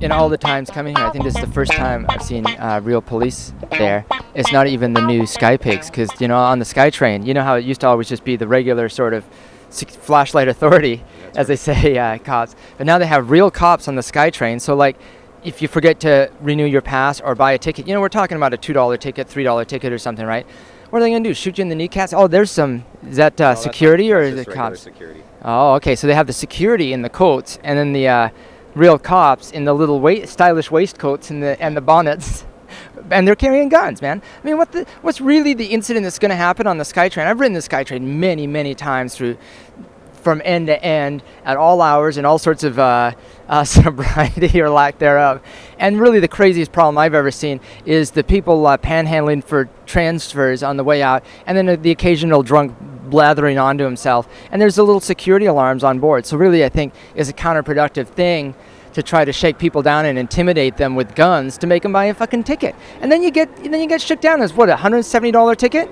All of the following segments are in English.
in all the times coming here, I think this is the first time I've seen uh, real police there. It's not even the new Sky Pigs, because you know on the SkyTrain, you know how it used to always just be the regular sort of flashlight authority, as they say, uh, cops. But now they have real cops on the SkyTrain. So like, if you forget to renew your pass or buy a ticket, you know we're talking about a two dollar ticket, three dollar ticket, or something, right? What are they gonna do? Shoot you in the kneecaps? Oh, there's some. Is that uh, No, security that's, or that's is it cops? Security. Oh, okay. So they have the security in the coats, and then the uh, real cops in the little stylish waistcoats and the and the bonnets, and they're carrying guns, man. I mean, what the what's really the incident that's going to happen on the SkyTrain? I've ridden the SkyTrain many, many times through. From end to end at all hours and all sorts of uh, uh, sobriety or lack thereof. And really, the craziest problem I've ever seen is the people uh, panhandling for transfers on the way out, and then the occasional drunk blathering onto himself. And there's the little security alarms on board. So really, I think is a counterproductive thing to try to shake people down and intimidate them with guns to make them buy a fucking ticket. And then you get then you get shook down as what a hundred seventy dollar ticket.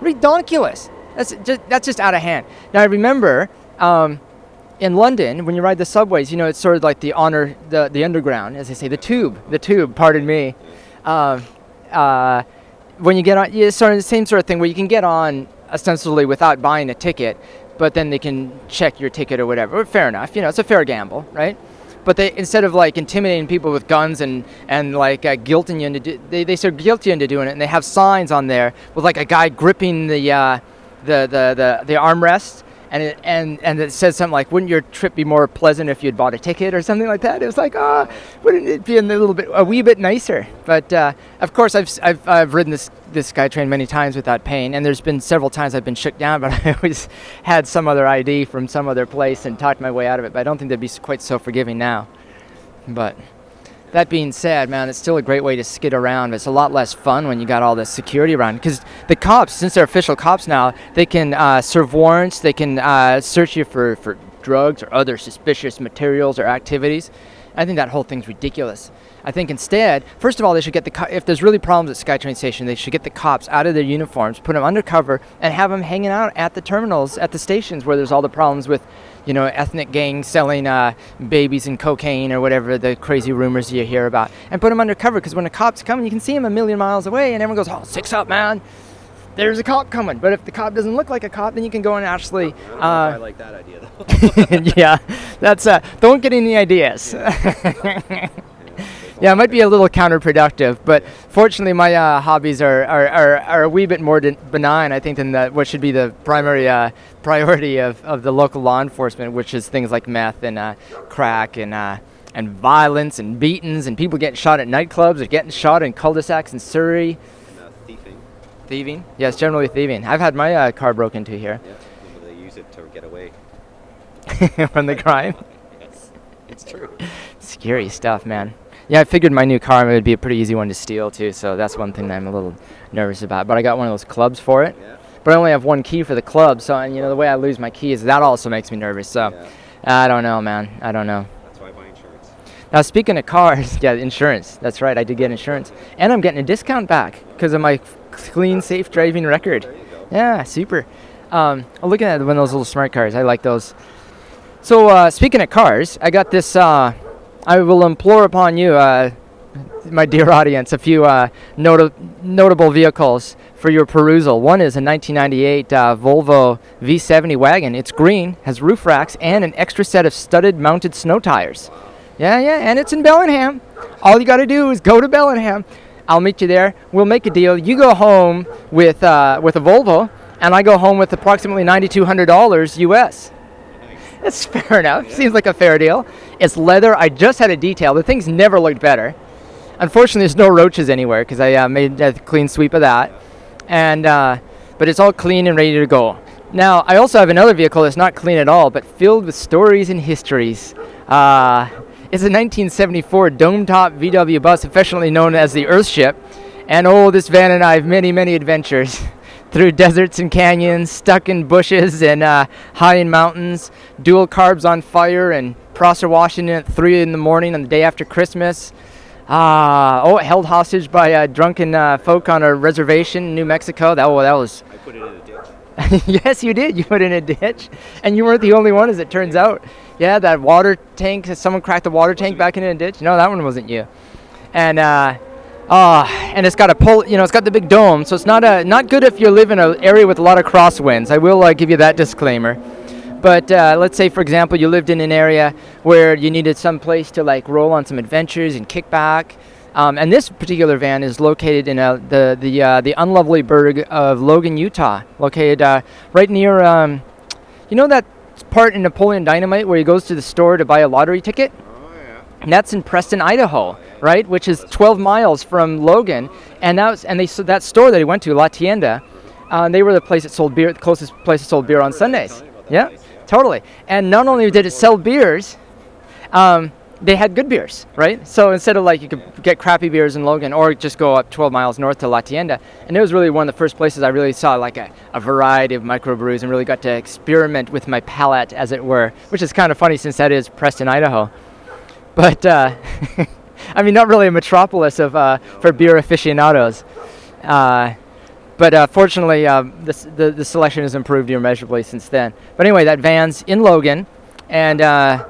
Ridiculous. That's just that's just out of hand. Now I remember. Um, in London, when you ride the subways, you know it's sort of like the honor, the the underground, as they say, the tube, the tube. Pardon me. Um, uh, when you get on, yeah, sort of the same sort of thing where you can get on ostensibly without buying a ticket, but then they can check your ticket or whatever. Fair enough, you know, it's a fair gamble, right? But they instead of like intimidating people with guns and and like uh, guilting you into do, they they sort of guilt you into doing it, and they have signs on there with like a guy gripping the uh, the the the the armrest. And it, and and it says something like, "Wouldn't your trip be more pleasant if you'd bought a ticket or something like that?" It was like, "Ah, wouldn't it be a little bit, a wee bit nicer?" But uh, of course, I've, I've I've ridden this this SkyTrain many times without pain, and there's been several times I've been shook down, but I always had some other ID from some other place and talked my way out of it. But I don't think they'd be quite so forgiving now. But that being said, man, it's still a great way to skid around. But it's a lot less fun when you got all this security around. Because the cops, since they're official cops now, they can uh, serve warrants, they can uh, search you for, for drugs or other suspicious materials or activities. I think that whole thing's ridiculous. I think instead, first of all, they should get the co- if there's really problems at SkyTrain station, they should get the cops out of their uniforms, put them undercover, and have them hanging out at the terminals at the stations where there's all the problems with, you know, ethnic gangs selling uh, babies and cocaine or whatever the crazy rumors you hear about, and put them undercover because when the cops come, you can see them a million miles away, and everyone goes, "Oh, six up, man." There's a cop coming, but if the cop doesn't look like a cop, then you can go and actually. I don't know if Uh, I like that idea though. yeah, that's uh, don't get any ideas. yeah, it might be a little counterproductive, but fortunately, my uh, hobbies are, are, are, are a wee bit more benign, I think, than the, what should be the primary uh, priority of, of the local law enforcement, which is things like meth and uh, crack and uh, and violence and beatings and people getting shot at nightclubs or getting shot in cul-de-sacs in Surrey. Thieving. Yes, generally thieving. I've had my uh, car broken into here Yeah. They use it to get away. from the crime. Yes. It's true. Scary stuff, man. Yeah, I figured my new car would be a pretty easy one to steal too, so that's one thing that I'm a little nervous about. But I got one of those clubs for it. Yeah. But I only have one key for the club, so and you know the way I lose my key is that also makes me nervous. So Yeah. I don't know, man. I don't know. That's why I buy insurance. Now speaking of cars, yeah, insurance. That's right. I did get insurance, and I'm getting a discount back because of my clean, safe driving record. Yeah, super. Um, looking at one of those little smart cars. I like those. So uh, speaking of cars, I got this. Uh, I will implore upon you, uh, my dear audience, a few uh, nota- notable vehicles for your perusal. One is a 1998 uh, Volvo V70 wagon. It's green, has roof racks, and an extra set of studded mounted snow tires. Yeah, yeah, and it's in Bellingham. All you got to do is go to Bellingham. I'll meet you there. We'll make a deal. You go home with uh, with a Volvo, and I go home with approximately ninety-two hundred dollars US. That's fair enough. Seems like a fair deal. It's leather. I just had a detail. The thing's never looked better. Unfortunately, there's no roaches anywhere because I uh, made a clean sweep of that. And uh, but it's all clean and ready to go. Now I also have another vehicle that's not clean at all, but filled with stories and histories. Uh, it's a 1974 dome top VW bus, affectionately known as the Earthship. And oh, this van and I have many, many adventures through deserts and canyons, stuck in bushes and uh, high in mountains, dual carbs on fire, and Prosser, Washington at 3 in the morning on the day after Christmas. Ah, oh, held hostage by uh, drunken uh, folk on a reservation in New Mexico. That, oh, that was yes, you did. You put in a ditch, and you weren't the only one, as it turns out. Yeah, that water tank. Someone cracked the water tank back into a ditch. No, that one wasn't you. And uh, uh, and it's got a pull. You know, it's got the big dome, so it's not a not good if you live in an area with a lot of crosswinds. I will uh, give you that disclaimer. But uh, let's say, for example, you lived in an area where you needed some place to like roll on some adventures and kick back. Um, and this particular van is located in uh, the the uh, the unlovely burg of Logan, Utah, located uh, right near. Um, you know that part in Napoleon Dynamite where he goes to the store to buy a lottery ticket. Oh yeah. And that's in Preston, Idaho, right? Which is 12 miles from Logan. And that was, and they so that store that he went to, La Tienda, uh, they were the place that sold beer, the closest place that sold beer on Sundays. Tell me about that Yeah, place, yeah. totally. And not only did it sell beers, um, they had good beers, right? So instead of like you could get crappy beers in Logan or just go up 12 miles north to La Tienda, and it was really one of the first places I really saw like a, a variety of microbrews and really got to experiment with my palate, as it were, which is kind of funny since that is Preston, Idaho. But uh, I mean, not really a metropolis of uh, for beer aficionados. Uh, but uh, fortunately, uh, the, the selection has improved immeasurably since then. But anyway, that van's in Logan, and uh,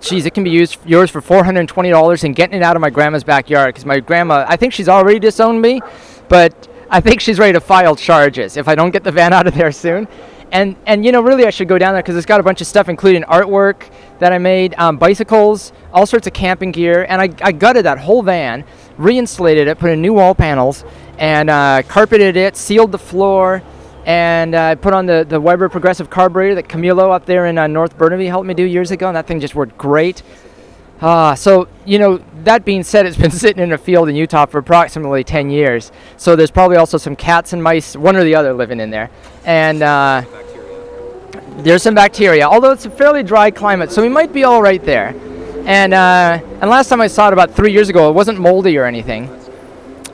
geez, it can be used yours for four hundred and getting it out of my grandma's backyard because my grandma, I think she's already disowned me, but I think she's ready to file charges if I don't get the van out of there soon. And and you know, really, I should go down there because it's got a bunch of stuff, including artwork that I made, um, bicycles, all sorts of camping gear, and I, I gutted that whole van, reinsulated it, put in new wall panels, and uh, carpeted it, sealed the floor, and I put on the, the Weber Progressive carburetor that Camilo up there in uh, North Burnaby helped me do years ago, and that thing just worked great. Ah, so you know, that being said, it's been sitting in a field in Utah for approximately 10 years. So there's probably also some cats and mice, one or the other, living in there, and uh, there's some bacteria. Although it's a fairly dry climate, so we might be all right there. And uh, and last time I saw it about three years ago, it wasn't moldy or anything.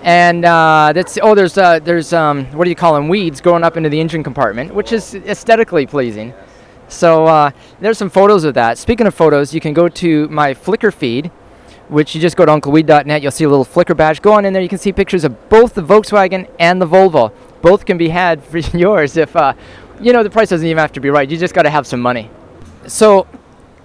And uh, that's oh, there's uh, there's um, what do you call them? Weeds growing up into the engine compartment, which is aesthetically pleasing. So uh, there's some photos of that. Speaking of photos, you can go to my Flickr feed, which you just go to uncleweed.net. You'll see a little Flickr badge. Go on in there. You can see pictures of both the Volkswagen and the Volvo. Both can be had for yours if uh, you know the price doesn't even have to be right. You just got to have some money. So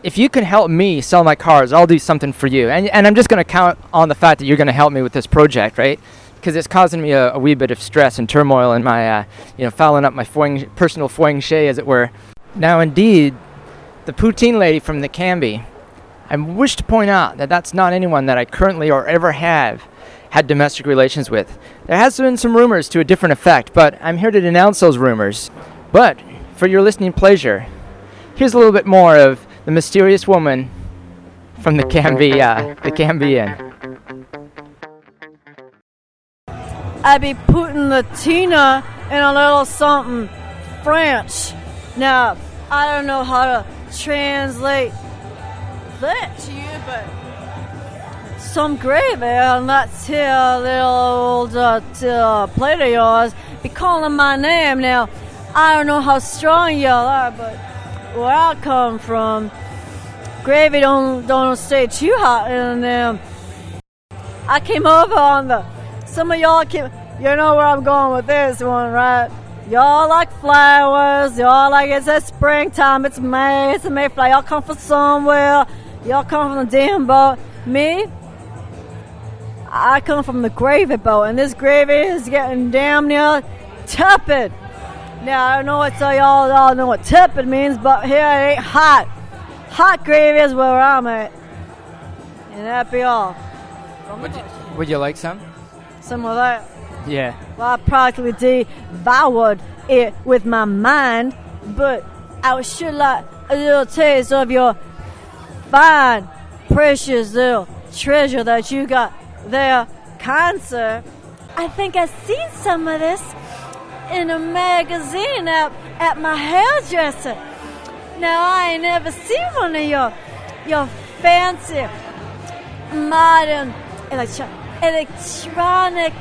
if you can help me sell my cars, I'll do something for you. And, and I'm just going to count on the fact that you're going to help me with this project, right? Because it's causing me a, a wee bit of stress and turmoil in my, uh, you know, fouling up my foing, personal foing shay, as it were. Now, indeed, the poutine lady from the Cambie, I wish to point out that that's not anyone that I currently or ever have had domestic relations with. There has been some rumors to a different effect, but I'm here to denounce those rumors. But for your listening pleasure, here's a little bit more of the mysterious woman from the uh, the Cambie Inn. I be putting the Tina in a little something French. Now, I don't know how to translate that to you, but some gravy on that here little old uh, uh, plate of yours be calling my name. Now, I don't know how strong y'all are, but where I come from, gravy don't don't stay too hot in them. Um, I came over on the. Some of y'all came. You know where I'm going with this one, right? Y'all like flowers. Y'all like it's a springtime. It's May. It's a Mayflower. Y'all come from somewhere. Y'all come from the damn boat. Me, I come from the gravy boat, and this gravy is getting damn near tepid. Now I don't know what so y'all all know what tepid means, but here it ain't hot. Hot gravy is where I'm at, and that be all. Would you, would you like some? Some of that. Yeah. Well, I practically devoured it with my mind, but I would sure like a little taste of your fine, precious little treasure that you got there, cancer. I think I've seen some of this in a magazine at, at my hairdresser. Now, I ain't never seen one of your, your fancy, modern, electro- electronic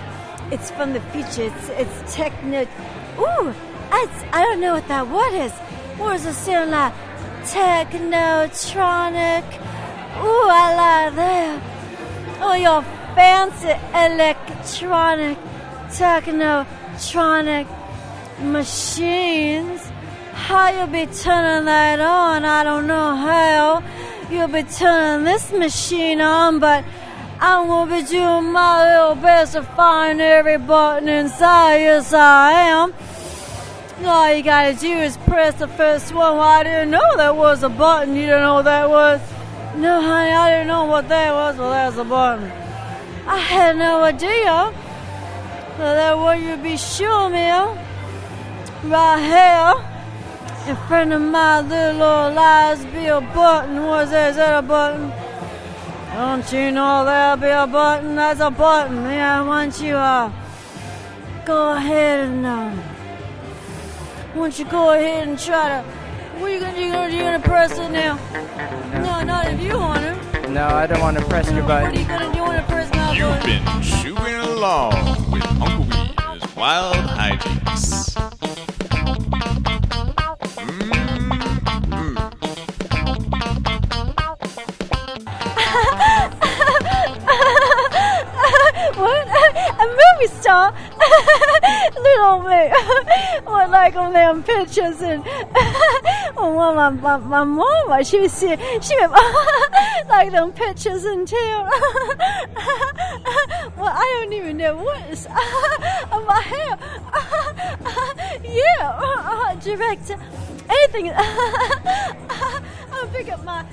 it's from the future. It's it's techno. Ooh, I, I don't know what that word is. What does it sound like? Technotronic. Ooh, I like that. Oh, your fancy electronic, technotronic. machines. How you'll be turning that on? I don't know how. You'll be turning this machine on, but I'm gonna be doing my little best to find every button inside. Yes, I am. All you gotta do is press the first one. Well, I didn't know that was a button. You don't know what that was? No, honey, I didn't know what that was. Well, that's a button. I had no idea that that what you'd be showing me right here in front of my little old lies be a button. What's that? Is that a button? Don't you know there'll be a button? That's a button. Yeah, why don't you uh, go ahead and um, why don't you go ahead and try to? What are you gonna do? You gonna, you gonna press it now? No, not if you want to. No, I don't want to press your button. What are button. you gonna do? You want to press my You've button? been chewing along with Uncle Weed's Wild Hijinks. what? A movie star? Little me. what, like on them pictures and oh, my, my, my mama, she was she, she was like them pictures and too. well, I don't even know what is my hair. yeah, uh, director. Anything. I'll pick up my